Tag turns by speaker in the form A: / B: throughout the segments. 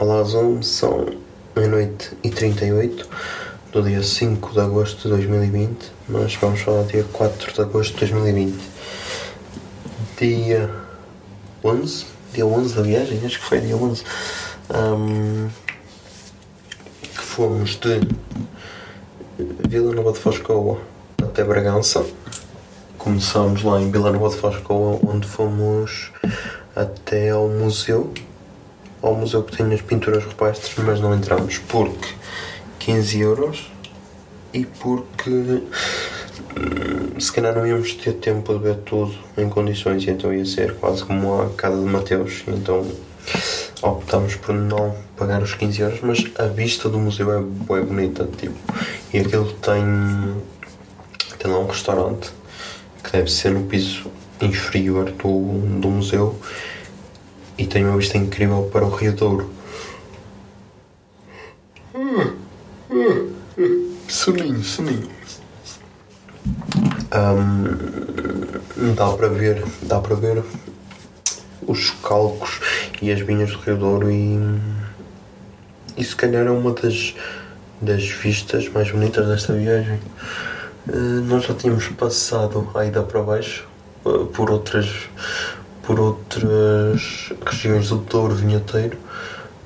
A: Olá Zoom, são meia-noite e 38 do dia 5 de agosto de 2020, mas vamos falar dia 4 de agosto de 2020. Dia 11, dia 11 da viagem, acho que foi dia 11, ahm, que fomos de Vila Nova de Foscoa até Bragança. Começámos lá em Vila Nova de Foscoa, onde fomos até ao museu ao museu que tem as pinturas rupestres, mas não entramos. Porque 15 euros e porque hum, se calhar não íamos ter tempo de ver tudo em condições então ia ser quase como a casa de Mateus então optámos por não pagar os 15 euros mas a vista do museu é bonita tipo, e aquilo tem tem lá um restaurante que deve ser no piso inferior do, do museu e tem uma vista incrível para o Rio Douro. Soninho, soninho. Ahm, dá para ver, dá para ver os calcos e as vinhas do Rio Douro e, e se calhar é uma das, das vistas mais bonitas desta viagem. Eh, nós já tínhamos passado a ida para baixo eh, por outras por outras regiões do Douro Vinheteiro,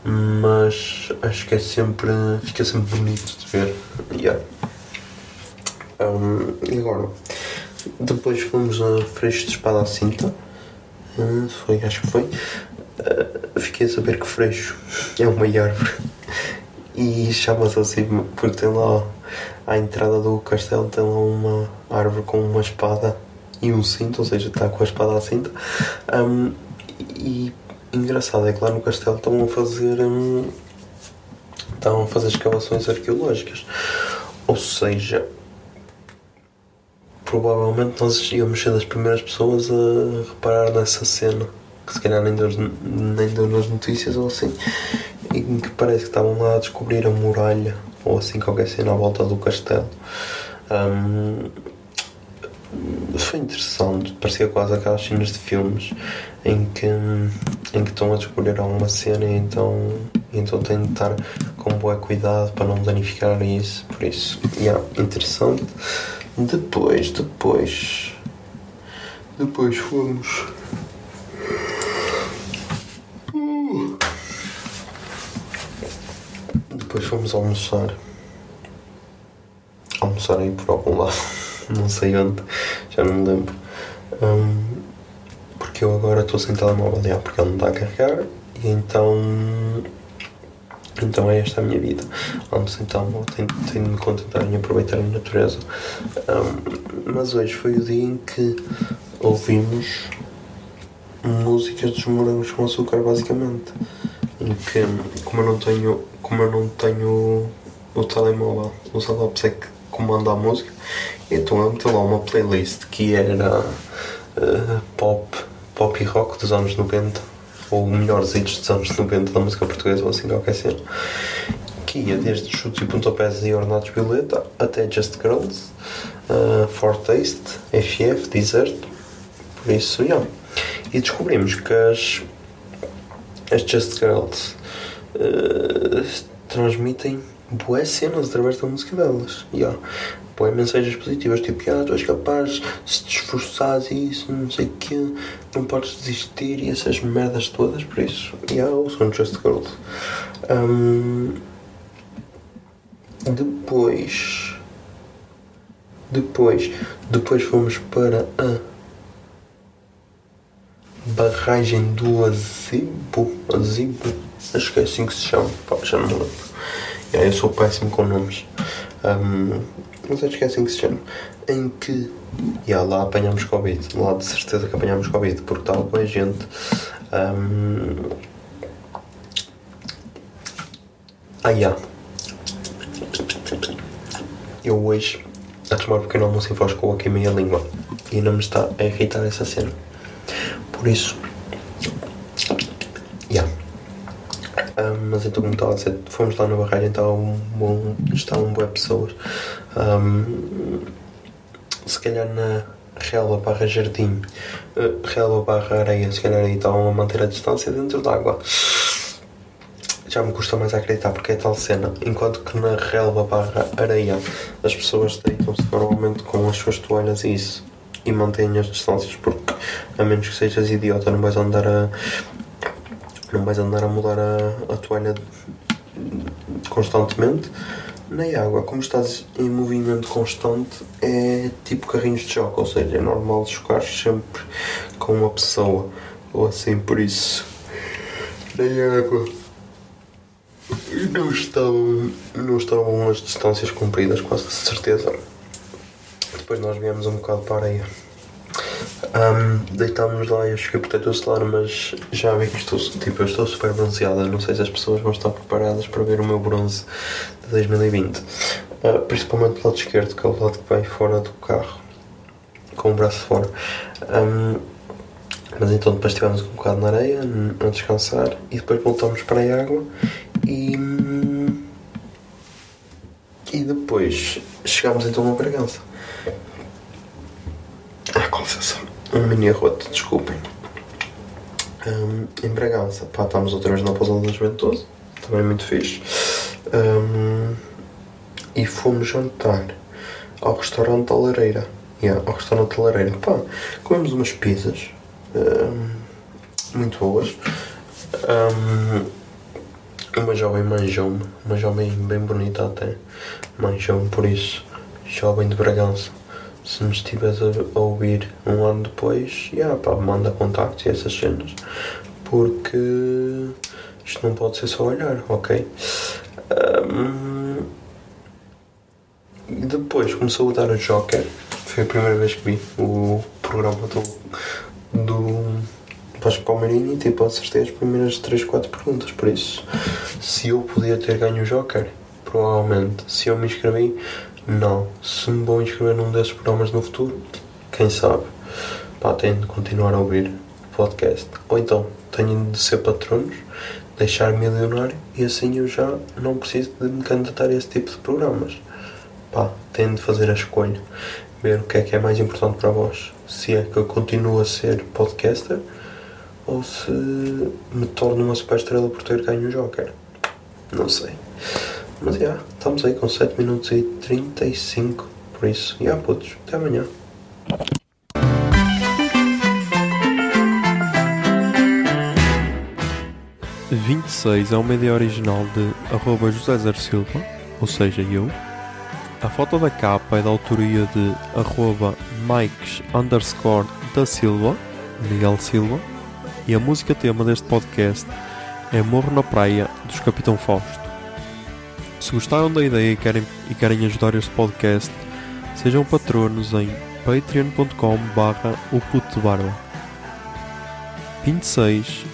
A: mas acho que é sempre fica sempre bonito de ver. Yeah. Um, e agora, depois fomos a Freixo de Espada à Cinta, Uh, foi, acho que foi. Uh, fiquei a saber que Freixo é uma árvore e chama-se assim porque tem lá à entrada do castelo tem lá uma árvore com uma espada e um cinto, ou seja, está com a espada à cinta. Um, e engraçado é que lá no castelo estão a fazer um, estão a fazer escavações arqueológicas. Ou seja, provavelmente nós íamos ser das primeiras pessoas a reparar nessa cena. Que se calhar nem deu, nem deu nas notícias ou assim. E que parece que estavam lá a descobrir a muralha ou assim qualquer cena à volta do castelo. Um, foi interessante, parecia quase aquelas cenas de filmes em que, em que estão a descobrir alguma cena e então, então têm de estar com bom cuidado para não danificar isso. Por isso, yeah, interessante. Depois, depois, depois fomos. Depois fomos almoçar. Almoçar aí por algum lado não sei onde, já não me lembro. Um, porque eu agora estou sem telemóvel, já, porque ele não está a carregar, e então. Então é esta a minha vida. Ando sem telemóvel, tenho, tenho de me contentar em aproveitar a natureza. Um, mas hoje foi o dia em que ouvimos músicas dos morangos com açúcar, basicamente. Em que, como eu não tenho, como eu não tenho o telemóvel, o Zalops é que comanda a música, então eu meti lá uma playlist que era uh, pop, pop e rock dos anos 90, ou melhores hits dos anos 90 da música portuguesa, ou assim qualquer cena. Que ia desde chutes e pontapés e ornatos violeta até Just Girls, uh, Fortaste, FF, Desert, por isso, yeah. E descobrimos que as, as Just Girls uh, transmitem boas cenas através da música delas. Yeah. Boas mensagens positivas, tipo, ah, tu és capaz, se te esforçares e isso, não sei o quê, não podes desistir e essas merdas todas, por isso, yeah, ouçam Just Girls. Um, Depois. Depois. Depois fomos para a barragem do Azibo. Azibo. Acho que é assim que se chama. Pá, já não me lembro. Yeah, eu sou péssimo com nomes. Um, mas acho que é assim que se chama. Em que. Yeah, lá apanhamos Covid. Lá de certeza que apanhamos Covid. Porque estava com a gente. Um, ah, yeah. Eu hoje, a tomar um pequeno almoço em voz com a meia língua. E não me está a irritar essa cena. Por isso. Yeah. Ah, mas então, como estava a dizer, fomos lá na barragem, estava um bom, estavam boas pessoas. Um, se calhar na relva barra jardim, uh, relva barra areia, se calhar aí estavam a manter a distância dentro d'água. Já me custa mais acreditar porque é tal cena. Enquanto que na relva barra areia as pessoas deitam-se normalmente com as suas toalhas e isso e mantêm as distâncias porque a menos que sejas idiota não vais andar a não vais andar a mudar a, a toalha constantemente. Na água, como estás em movimento constante, é tipo carrinhos de choque, ou seja, é normal chocar sempre com uma pessoa. Ou assim, por isso. Na água. Não estavam, não estavam as distâncias cumpridas, quase de certeza. Depois nós viemos um bocado para a areia. Um, deitámos lá e eu cheguei protetor solar, mas já vi que estou, tipo, eu estou super bronzeada. Não sei se as pessoas vão estar preparadas para ver o meu bronze de 2020. Uh, principalmente do lado esquerdo, que é o lado que vai fora do carro, com o braço fora. Um, mas então depois estivemos um bocado na areia a descansar e depois voltamos para a água e. E depois chegámos então a Bragança. Ah, com licença. Um mini arroto, desculpem. Um, em Bragança, pá, estamos outra vez na Pousada da Juventude, também muito fixe. Um, e fomos jantar ao restaurante da Lareira. Yeah, ao restaurante da Lareira. Pá, comemos umas pizzas um, muito boas. Um, uma jovem manjou-me, uma jovem bem bonita até, manjou-me por isso, jovem de Bragança. Se me estiveres a ouvir um ano depois, yeah, pá, manda contactos e essas cenas, porque isto não pode ser só olhar, ok? Um, depois começou a dar o Joker, foi a primeira vez que vi o programa do, do Vasco Palmeirinho e tipo, acertei as primeiras 3, 4 perguntas. Por isso, se eu podia ter ganho o Joker, provavelmente. Se eu me inscrevi, não. Se me vou inscrever num desses programas no futuro, quem sabe? Pá, tenho de continuar a ouvir podcast. Ou então, tenho de ser patronos, deixar milionário e assim eu já não preciso de me candidatar a esse tipo de programas. Pá, tenho de fazer a escolha. Ver o que é que é mais importante para vós. Se é que eu continuo a ser podcaster ou se me torno uma super estrela por ter ganho o Joker. Não sei. Mas já, estamos aí com 7 minutos e 35. Por isso, já putos, até amanhã.
B: Vinte e seis é uma ideia original de arroba José Zer Silva, ou seja, eu. A foto da capa é da autoria de arroba Mikes underscore da Silva, Miguel Silva e a música tema deste podcast é Morro na Praia dos Capitão Fausto. Se gostaram da ideia e querem, e querem ajudar este podcast, sejam patronos em patreon.com barra o puto barba. 26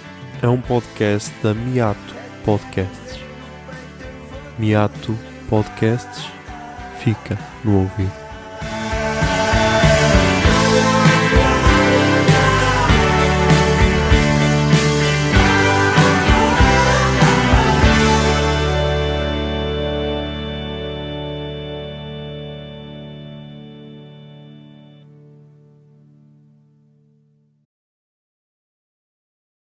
B: é um podcast da Miato Podcasts. Miato Podcasts fica no ouvido.